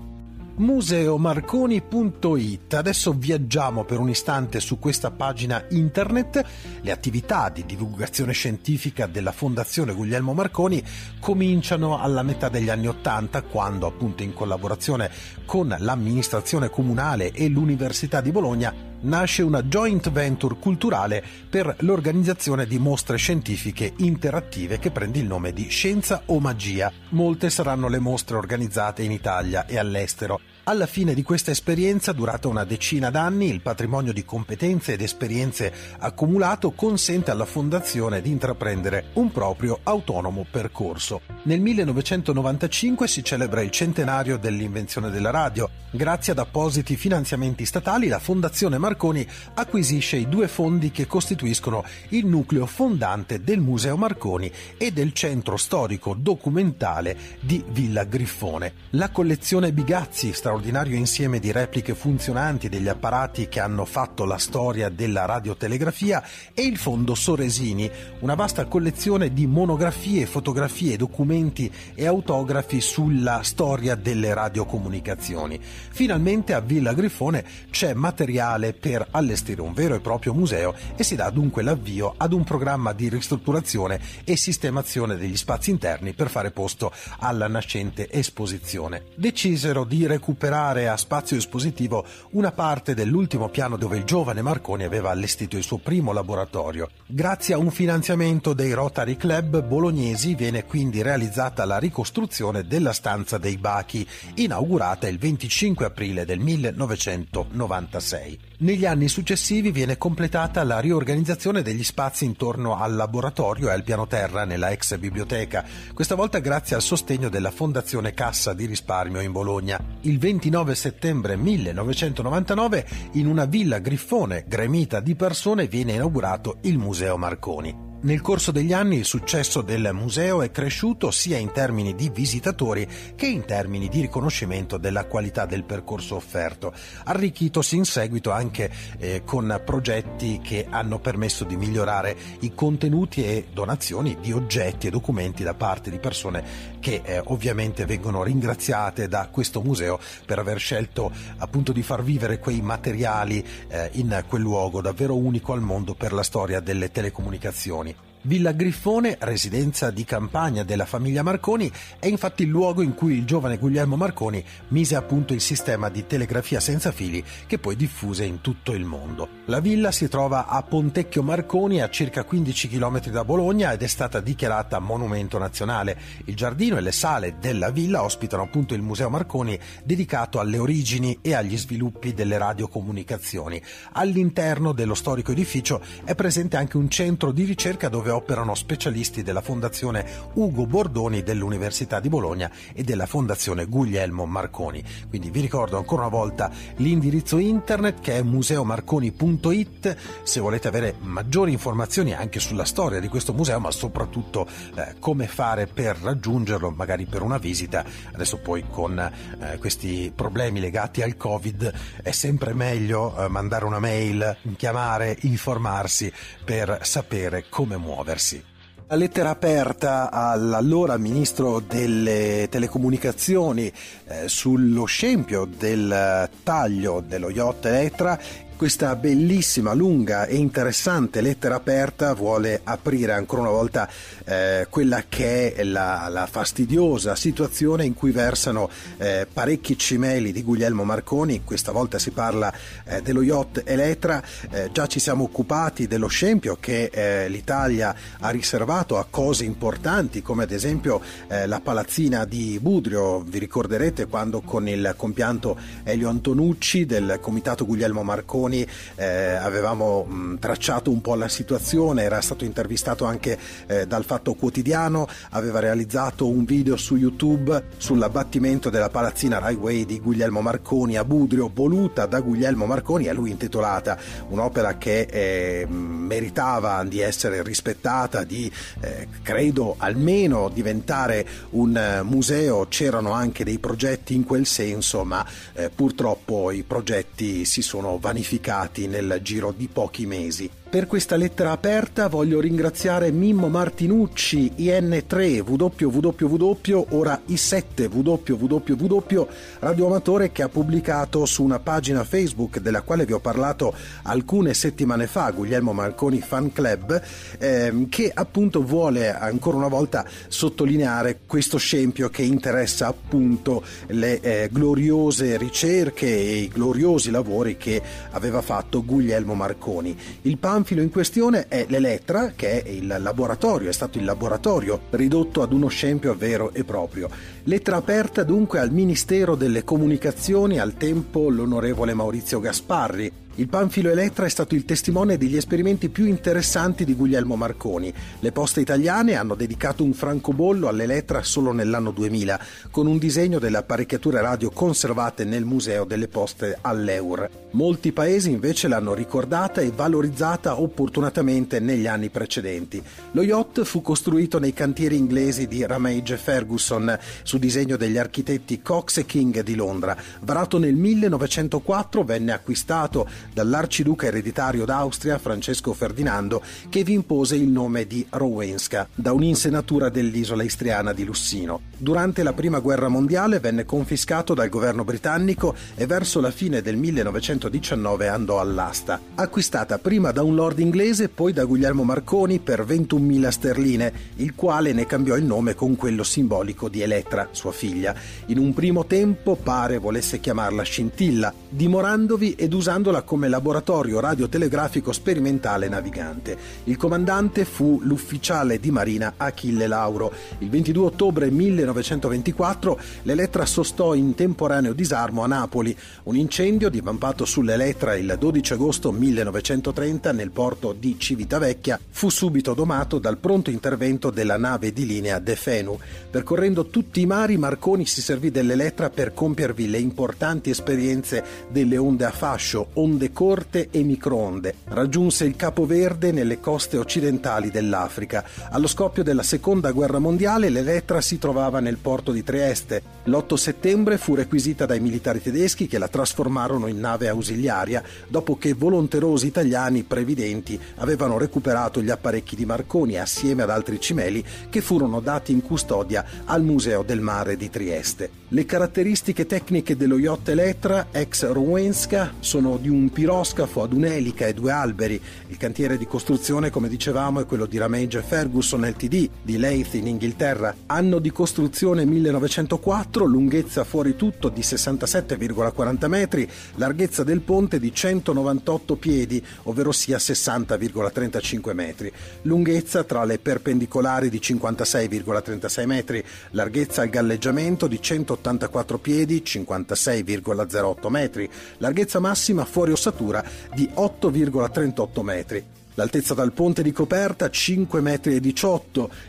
museomarconi.it. Adesso viaggiamo per un istante su questa pagina internet. Le attività di divulgazione scientifica della Fondazione Guglielmo Marconi cominciano alla metà degli anni Ottanta, quando appunto in collaborazione con l'amministrazione comunale e l'Università di Bologna nasce una joint venture culturale per l'organizzazione di mostre scientifiche interattive che prende il nome di Scienza o Magia. Molte saranno le mostre organizzate in Italia e all'estero. Alla fine di questa esperienza, durata una decina d'anni, il patrimonio di competenze ed esperienze accumulato consente alla Fondazione di intraprendere un proprio autonomo percorso. Nel 1995 si celebra il centenario dell'invenzione della radio. Grazie ad appositi finanziamenti statali, la Fondazione Marconi acquisisce i due fondi che costituiscono il nucleo fondante del Museo Marconi e del Centro Storico Documentale di Villa Griffone. La collezione Bigazzi, straordinaria straordinario insieme di repliche funzionanti degli apparati che hanno fatto la storia della radiotelegrafia e il Fondo Soresini, una vasta collezione di monografie, fotografie, documenti e autografi sulla storia delle radiocomunicazioni. Finalmente a Villa Grifone c'è materiale per allestire un vero e proprio museo e si dà dunque l'avvio ad un programma di ristrutturazione e sistemazione degli spazi interni per fare posto alla nascente esposizione. Decisero di recuperare recuperare a spazio espositivo una parte dell'ultimo piano dove il giovane Marconi aveva allestito il suo primo laboratorio. Grazie a un finanziamento dei Rotary Club bolognesi viene quindi realizzata la ricostruzione della stanza dei Bachi, inaugurata il 25 aprile del 1996. Negli anni successivi viene completata la riorganizzazione degli spazi intorno al laboratorio e al piano terra nella ex biblioteca, questa volta grazie al sostegno della Fondazione Cassa di Risparmio in Bologna. Il 29 settembre 1999 in una villa Griffone gremita di persone viene inaugurato il Museo Marconi. Nel corso degli anni il successo del museo è cresciuto sia in termini di visitatori che in termini di riconoscimento della qualità del percorso offerto, arricchitosi in seguito anche eh, con progetti che hanno permesso di migliorare i contenuti e donazioni di oggetti e documenti da parte di persone che eh, ovviamente vengono ringraziate da questo museo per aver scelto appunto di far vivere quei materiali eh, in quel luogo davvero unico al mondo per la storia delle telecomunicazioni. Villa Griffone, residenza di campagna della famiglia Marconi, è infatti il luogo in cui il giovane Guglielmo Marconi mise a punto il sistema di telegrafia senza fili che poi diffuse in tutto il mondo. La villa si trova a Pontecchio Marconi, a circa 15 km da Bologna ed è stata dichiarata monumento nazionale. Il giardino e le sale della villa ospitano appunto il Museo Marconi dedicato alle origini e agli sviluppi delle radiocomunicazioni. All'interno dello storico edificio è presente anche un centro di ricerca dove dove operano specialisti della Fondazione Ugo Bordoni dell'Università di Bologna e della Fondazione Guglielmo Marconi. Quindi vi ricordo ancora una volta l'indirizzo internet che è museomarconi.it se volete avere maggiori informazioni anche sulla storia di questo museo, ma soprattutto eh, come fare per raggiungerlo, magari per una visita. Adesso poi con eh, questi problemi legati al Covid è sempre meglio eh, mandare una mail, chiamare, informarsi per sapere come muovere muoversi. La lettera aperta all'allora ministro delle telecomunicazioni eh, sullo scempio del taglio dello yacht Elettra questa bellissima, lunga e interessante lettera aperta vuole aprire ancora una volta eh, quella che è la, la, fastidiosa situazione in cui versano eh, parecchi cimeli di Guglielmo Marconi. Questa volta si parla eh, dello yacht Elettra. Eh, già ci siamo occupati dello scempio che eh, l'Italia ha riservato a cose importanti, come ad esempio eh, la palazzina di Budrio. Vi ricorderete quando con il compianto Elio Antonucci del comitato Guglielmo Marconi Marconi, eh, avevamo mh, tracciato un po' la situazione, era stato intervistato anche eh, dal Fatto Quotidiano, aveva realizzato un video su YouTube sull'abbattimento della palazzina Highway di Guglielmo Marconi a Budrio, voluta da Guglielmo Marconi, a lui intitolata, un'opera che eh, meritava di essere rispettata, di eh, credo almeno diventare un eh, museo, c'erano anche dei progetti in quel senso, ma eh, purtroppo i progetti si sono vanificati nel giro di pochi mesi. Per questa lettera aperta voglio ringraziare Mimmo Martinucci, IN3, www, ora I7, www, radioamatore che ha pubblicato su una pagina Facebook della quale vi ho parlato alcune settimane fa, Guglielmo Marconi Fan Club, ehm, che appunto vuole ancora una volta sottolineare questo scempio che interessa appunto le eh, gloriose ricerche e i gloriosi lavori che aveva fatto Guglielmo Marconi. Il panfilo in questione è l'Elettra, che è il laboratorio, è stato il laboratorio ridotto ad uno scempio vero e proprio. Lettera aperta dunque al Ministero delle Comunicazioni, al tempo l'onorevole Maurizio Gasparri, il panfilo Elettra è stato il testimone degli esperimenti più interessanti di Guglielmo Marconi. Le poste italiane hanno dedicato un francobollo all'Elettra solo nell'anno 2000, con un disegno delle apparecchiature radio conservate nel Museo delle Poste all'Eur. Molti paesi invece l'hanno ricordata e valorizzata opportunamente negli anni precedenti. Lo yacht fu costruito nei cantieri inglesi di Ramage Ferguson, su disegno degli architetti Cox e King di Londra. Varato nel 1904 venne acquistato dall'arciduca ereditario d'Austria Francesco Ferdinando che vi impose il nome di Rowenska da un'insenatura dell'isola istriana di Lussino. Durante la prima guerra mondiale venne confiscato dal governo britannico e verso la fine del 1919 andò all'asta. Acquistata prima da un lord inglese poi da Guglielmo Marconi per 21.000 sterline, il quale ne cambiò il nome con quello simbolico di Elettra, sua figlia. In un primo tempo pare volesse chiamarla Scintilla, dimorandovi ed usandola come laboratorio radiotelegrafico sperimentale navigante. Il comandante fu l'ufficiale di marina Achille Lauro. Il 22 ottobre 1924 l'Elettra sostò in temporaneo disarmo a Napoli. Un incendio divampato sull'Elettra il 12 agosto 1930 nel porto di Civitavecchia fu subito domato dal pronto intervento della nave di linea De Fenu. Percorrendo tutti i mari Marconi si servì dell'Elettra per compiervi le importanti esperienze delle onde a fascio, onde onde corte e microonde. Raggiunse il Capo Verde nelle coste occidentali dell'Africa. Allo scoppio della Seconda Guerra Mondiale l'Elettra si trovava nel porto di Trieste. L'8 settembre fu requisita dai militari tedeschi che la trasformarono in nave ausiliaria dopo che volonterosi italiani previdenti avevano recuperato gli apparecchi di Marconi assieme ad altri cimeli che furono dati in custodia al Museo del Mare di Trieste. Le caratteristiche tecniche dello yacht Elettra ex Rowenska sono di un piroscafo ad un'elica e due alberi. Il cantiere di costruzione, come dicevamo, è quello di Ramage Ferguson Ltd di Leith in Inghilterra. Anno di costruzione 1904, lunghezza fuori tutto di 67,40 metri, larghezza del ponte di 198 piedi, ovvero sia 60,35 metri. Lunghezza tra le perpendicolari di 56,36 metri, larghezza al galleggiamento di 184 piedi, 56,08 metri, larghezza massima fuori ossatura di 8,38 metri. L'altezza dal ponte di coperta 5,18 metri,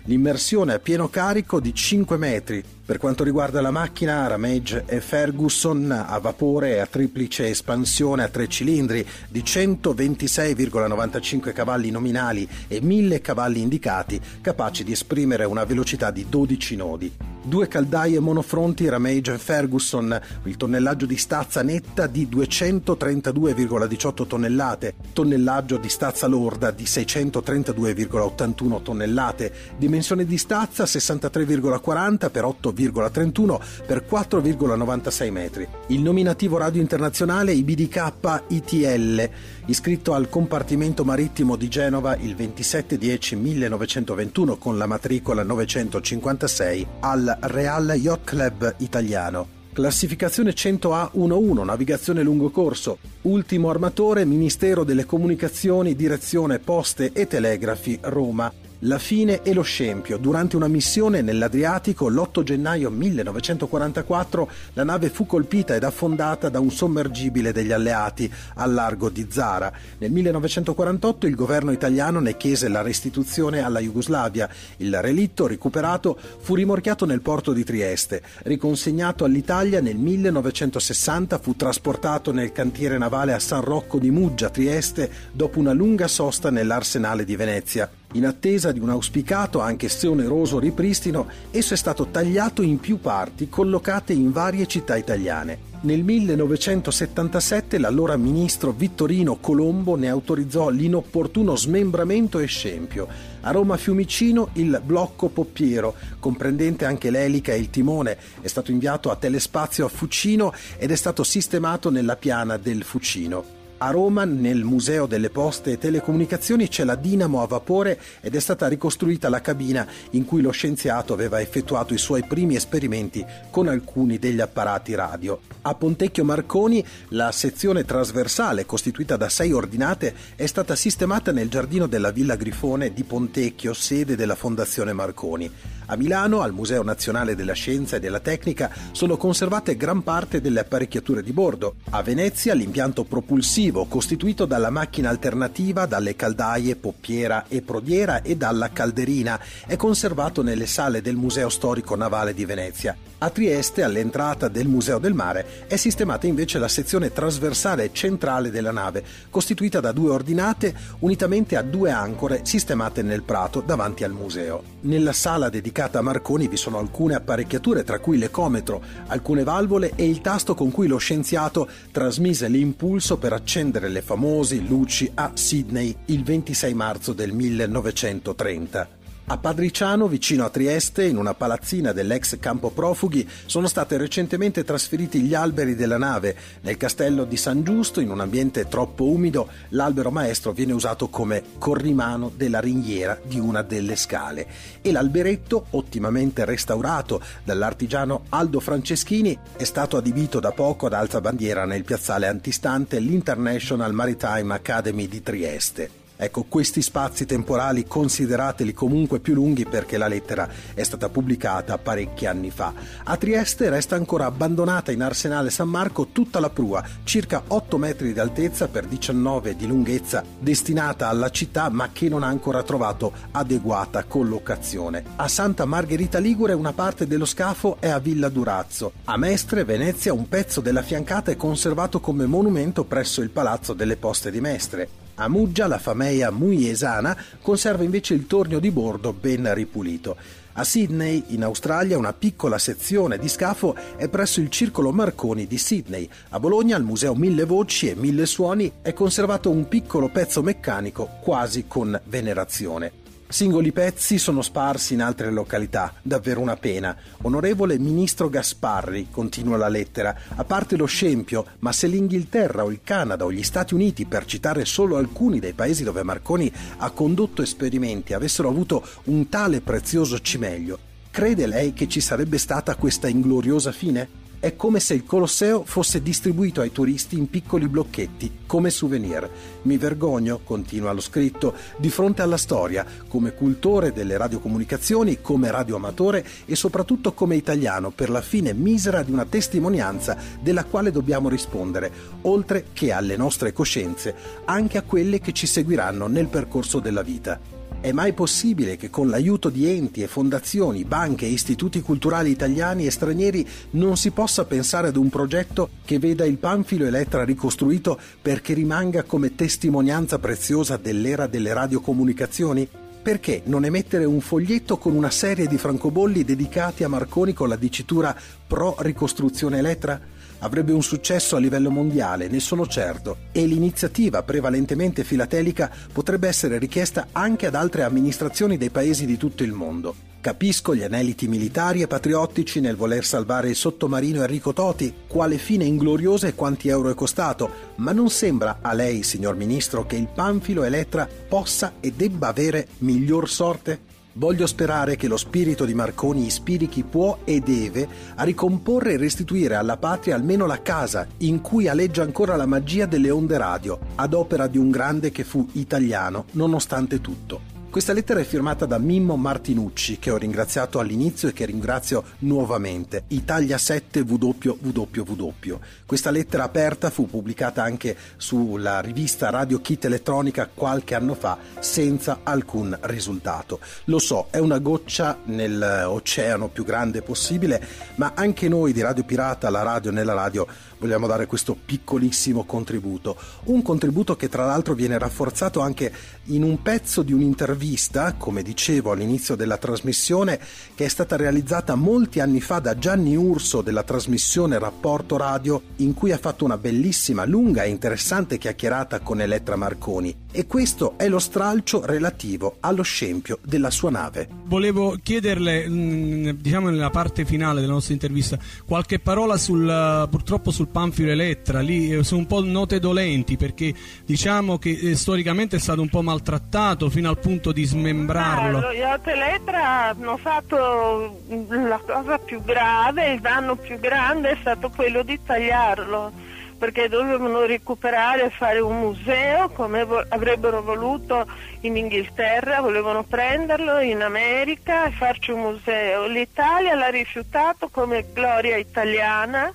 l'immersione a pieno carico di 5 metri, per quanto riguarda la macchina, Ramage e Ferguson a vapore a triplice espansione a tre cilindri di 126,95 cavalli nominali e 1000 cavalli indicati, capaci di esprimere una velocità di 12 nodi. Due caldaie monofronti Ramage e Ferguson, il tonnellaggio di stazza netta di 232,18 tonnellate, tonnellaggio di stazza lorda di 632,81 tonnellate, dimensione di stazza 63,40 per 8 4,31 per 4,96 metri. Il nominativo radio internazionale IBDK ITL, iscritto al compartimento marittimo di Genova il 27-10-1921 con la matricola 956 al Real Yacht Club italiano. Classificazione 100A11, navigazione lungo corso. Ultimo armatore, Ministero delle Comunicazioni, Direzione Poste e Telegrafi, Roma. La fine e lo scempio. Durante una missione nell'Adriatico l'8 gennaio 1944 la nave fu colpita ed affondata da un sommergibile degli alleati al largo di Zara. Nel 1948 il governo italiano ne chiese la restituzione alla Jugoslavia. Il relitto recuperato fu rimorchiato nel porto di Trieste. Riconsegnato all'Italia nel 1960 fu trasportato nel cantiere navale a San Rocco di Muggia, Trieste, dopo una lunga sosta nell'arsenale di Venezia. In attesa di un auspicato, anche se oneroso, ripristino, esso è stato tagliato in più parti collocate in varie città italiane. Nel 1977 l'allora ministro Vittorino Colombo ne autorizzò l'inopportuno smembramento e scempio. A Roma Fiumicino il blocco Poppiero, comprendente anche l'elica e il timone, è stato inviato a Telespazio a Fucino ed è stato sistemato nella piana del Fucino. A Roma, nel Museo delle Poste e Telecomunicazioni, c'è la dinamo a vapore ed è stata ricostruita la cabina in cui lo scienziato aveva effettuato i suoi primi esperimenti con alcuni degli apparati radio. A Pontecchio Marconi, la sezione trasversale, costituita da sei ordinate, è stata sistemata nel giardino della Villa Grifone di Pontecchio, sede della Fondazione Marconi. A Milano, al Museo Nazionale della Scienza e della Tecnica, sono conservate gran parte delle apparecchiature di bordo. A Venezia, l'impianto propulsivo, costituito dalla macchina alternativa, dalle caldaie poppiera e prodiera e dalla calderina, è conservato nelle sale del Museo Storico Navale di Venezia. A Trieste, all'entrata del Museo del Mare, è sistemata invece la sezione trasversale centrale della nave, costituita da due ordinate unitamente a due ancore sistemate nel prato davanti al museo. Nella sala dedicata a Marconi vi sono alcune apparecchiature, tra cui l'ecometro, alcune valvole e il tasto con cui lo scienziato trasmise l'impulso per accendere le famose luci a Sydney il 26 marzo del 1930. A Padriciano, vicino a Trieste, in una palazzina dell'ex campo profughi, sono state recentemente trasferiti gli alberi della nave. Nel castello di San Giusto, in un ambiente troppo umido, l'albero maestro viene usato come corrimano della ringhiera di una delle scale. E l'alberetto, ottimamente restaurato dall'artigiano Aldo Franceschini, è stato adibito da poco ad alza bandiera nel piazzale antistante l'International Maritime Academy di Trieste. Ecco, questi spazi temporali considerateli comunque più lunghi perché la lettera è stata pubblicata parecchi anni fa. A Trieste resta ancora abbandonata in Arsenale San Marco tutta la prua, circa 8 metri di altezza per 19 di lunghezza, destinata alla città ma che non ha ancora trovato adeguata collocazione. A Santa Margherita Ligure una parte dello scafo è a Villa Durazzo. A Mestre, Venezia, un pezzo della fiancata è conservato come monumento presso il Palazzo delle Poste di Mestre. A Muggia la famiglia muiesana conserva invece il tornio di bordo ben ripulito. A Sydney, in Australia, una piccola sezione di scafo è presso il Circolo Marconi di Sydney. A Bologna, al Museo Mille Voci e Mille Suoni, è conservato un piccolo pezzo meccanico quasi con venerazione. Singoli pezzi sono sparsi in altre località, davvero una pena. Onorevole Ministro Gasparri, continua la lettera, a parte lo scempio, ma se l'Inghilterra o il Canada o gli Stati Uniti, per citare solo alcuni dei paesi dove Marconi ha condotto esperimenti, avessero avuto un tale prezioso cimelio, crede lei che ci sarebbe stata questa ingloriosa fine? È come se il Colosseo fosse distribuito ai turisti in piccoli blocchetti, come souvenir. Mi vergogno, continua lo scritto, di fronte alla storia, come cultore delle radiocomunicazioni, come radioamatore e soprattutto come italiano, per la fine misera di una testimonianza della quale dobbiamo rispondere, oltre che alle nostre coscienze, anche a quelle che ci seguiranno nel percorso della vita. È mai possibile che con l'aiuto di enti e fondazioni, banche e istituti culturali italiani e stranieri non si possa pensare ad un progetto che veda il Panfilo Elettra ricostruito perché rimanga come testimonianza preziosa dell'era delle radiocomunicazioni? Perché non emettere un foglietto con una serie di francobolli dedicati a Marconi con la dicitura Pro Ricostruzione Elettra? Avrebbe un successo a livello mondiale, ne sono certo, e l'iniziativa prevalentemente filatelica potrebbe essere richiesta anche ad altre amministrazioni dei paesi di tutto il mondo. Capisco gli aneliti militari e patriottici nel voler salvare il sottomarino Enrico Toti, quale fine ingloriosa e quanti euro è costato, ma non sembra a lei, signor Ministro, che il Panfilo Elettra possa e debba avere miglior sorte? Voglio sperare che lo spirito di Marconi ispiri chi può e deve a ricomporre e restituire alla patria almeno la casa in cui aleggia ancora la magia delle onde radio, ad opera di un grande che fu italiano nonostante tutto. Questa lettera è firmata da Mimmo Martinucci, che ho ringraziato all'inizio e che ringrazio nuovamente. Italia 7 www. Questa lettera aperta fu pubblicata anche sulla rivista Radio Kit Elettronica qualche anno fa senza alcun risultato. Lo so, è una goccia nell'oceano più grande possibile, ma anche noi di Radio Pirata, la radio nella radio, vogliamo dare questo piccolissimo contributo. Un contributo che tra l'altro viene rafforzato anche in un pezzo di un'intervista, come dicevo all'inizio della trasmissione, che è stata realizzata molti anni fa da Gianni Urso della trasmissione Rapporto Radio, in cui ha fatto una bellissima, lunga e interessante chiacchierata con Elettra Marconi. E questo è lo stralcio relativo allo scempio della sua nave. Volevo chiederle, mm, diciamo nella parte finale della nostra intervista, qualche parola sul, purtroppo sul Panfilo Elettra, lì eh, sono un po' note dolenti perché diciamo che eh, storicamente è stato un po' maltrattato fino al punto di smembrarlo. Ah, lo yacht Elettra hanno fatto la cosa più grave, il danno più grande è stato quello di tagliarlo perché dovevano recuperare e fare un museo come vo- avrebbero voluto in Inghilterra, volevano prenderlo in America e farci un museo. L'Italia l'ha rifiutato come gloria italiana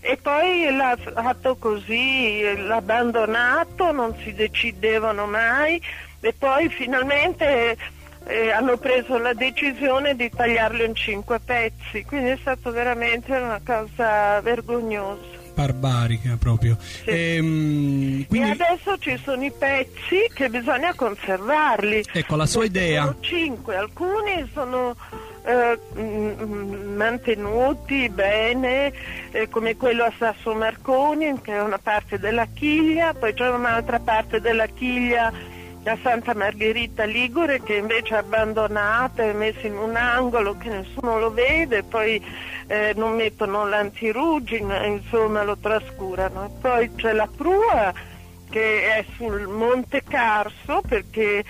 e poi l'ha fatto così, l'ha abbandonato, non si decidevano mai e poi finalmente eh, hanno preso la decisione di tagliarlo in cinque pezzi, quindi è stato veramente una cosa vergognosa barbarica proprio. Sì. Ehm, quindi... E adesso ci sono i pezzi che bisogna conservarli. Ecco, la sua idea. Sono cinque, alcuni sono eh, mantenuti bene, eh, come quello a Sasso Marconi, che è una parte della chiglia, poi c'è un'altra parte della chiglia a Santa Margherita Ligure che invece è abbandonata, è messa in un angolo che nessuno lo vede, poi eh, non mettono l'antirugine, insomma lo trascurano. E poi c'è la prua che è sul Monte Carso perché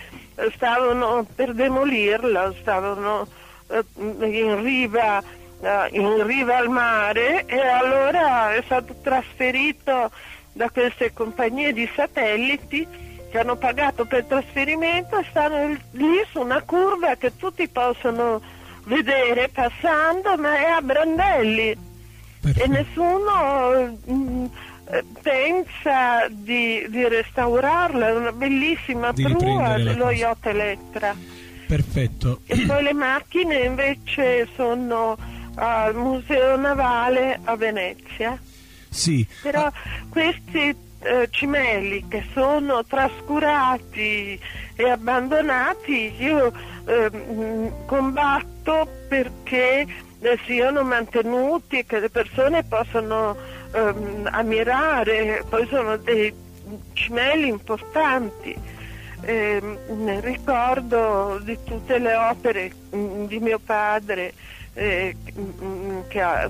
stavano per demolirla, stavano eh, in riva, eh, in riva al mare e allora è stato trasferito da queste compagnie di satelliti che hanno pagato per trasferimento e stanno lì su una curva che tutti possono vedere passando, ma è a brandelli Perfetto. e nessuno mh, mm, pensa di, di, restaurarla, è una bellissima di prua dello yacht Elettra. Perfetto. E poi le macchine invece sono al Museo Navale a Venezia. Sì. Però ah. questi eh, cimelli che sono trascurati e abbandonati, io eh, combatto perché eh, siano mantenuti e che le persone possano ehm, ammirare, poi sono dei cimelli importanti. Eh, ricordo di tutte le opere mm, di mio padre eh, mm, che, ha,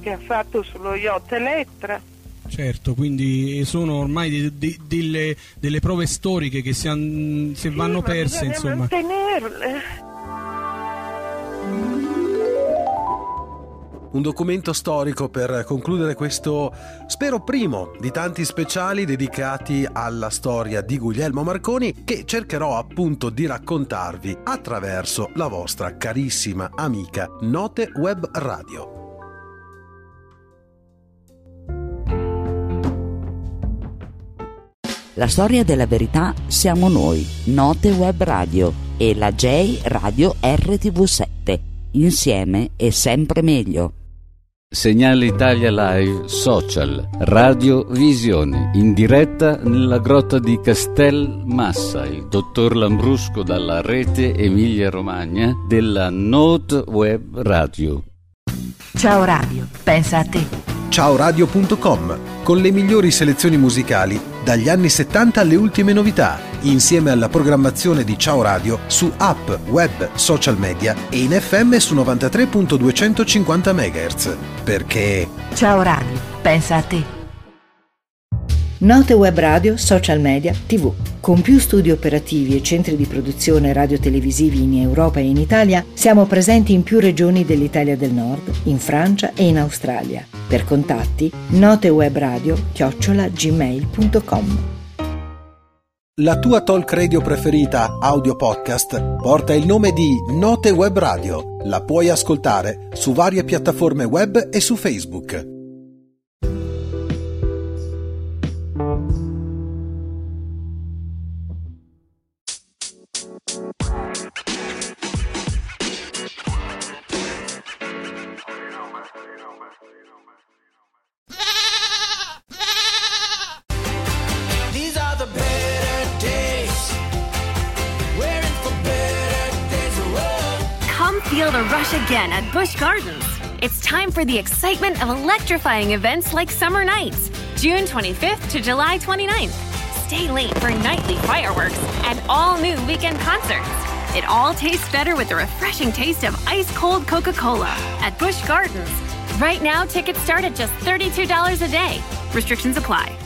che, ha, fatto sullo yacht Elettra Certo, quindi sono ormai de, de, delle, delle, prove storiche che si, han, si sì, vanno perse, insomma. mantenerle. Un documento storico per concludere questo, spero primo di tanti speciali dedicati alla storia di Guglielmo Marconi che cercherò appunto di raccontarvi attraverso la vostra carissima amica Note Web Radio. La storia della verità siamo noi, Note Web Radio e la J Radio RTV7. Insieme è sempre meglio. Segnale Italia Live Social, Radio Visione, in diretta nella grotta di Castel Massa, il dottor Lambrusco dalla rete Emilia Romagna della Note Web Radio. Ciao Radio, pensa a te ciaoradio.com con le migliori selezioni musicali dagli anni 70 alle ultime novità, insieme alla programmazione di Ciao Radio su app, web, social media e in FM su 93.250 MHz. Perché Ciao Radio, pensa a te. Note web radio, social media, tv. Con più studi operativi e centri di produzione radio-televisivi in Europa e in Italia, siamo presenti in più regioni dell'Italia del Nord, in Francia e in Australia. Per contatti, notewebradio-gmail.com La tua talk radio preferita, audio podcast, porta il nome di Note Web Radio. La puoi ascoltare su varie piattaforme web e su Facebook. Again at Busch Gardens. It's time for the excitement of electrifying events like Summer Nights, June 25th to July 29th. Stay late for nightly fireworks and all new weekend concerts. It all tastes better with the refreshing taste of ice cold Coca Cola at Busch Gardens. Right now, tickets start at just $32 a day. Restrictions apply.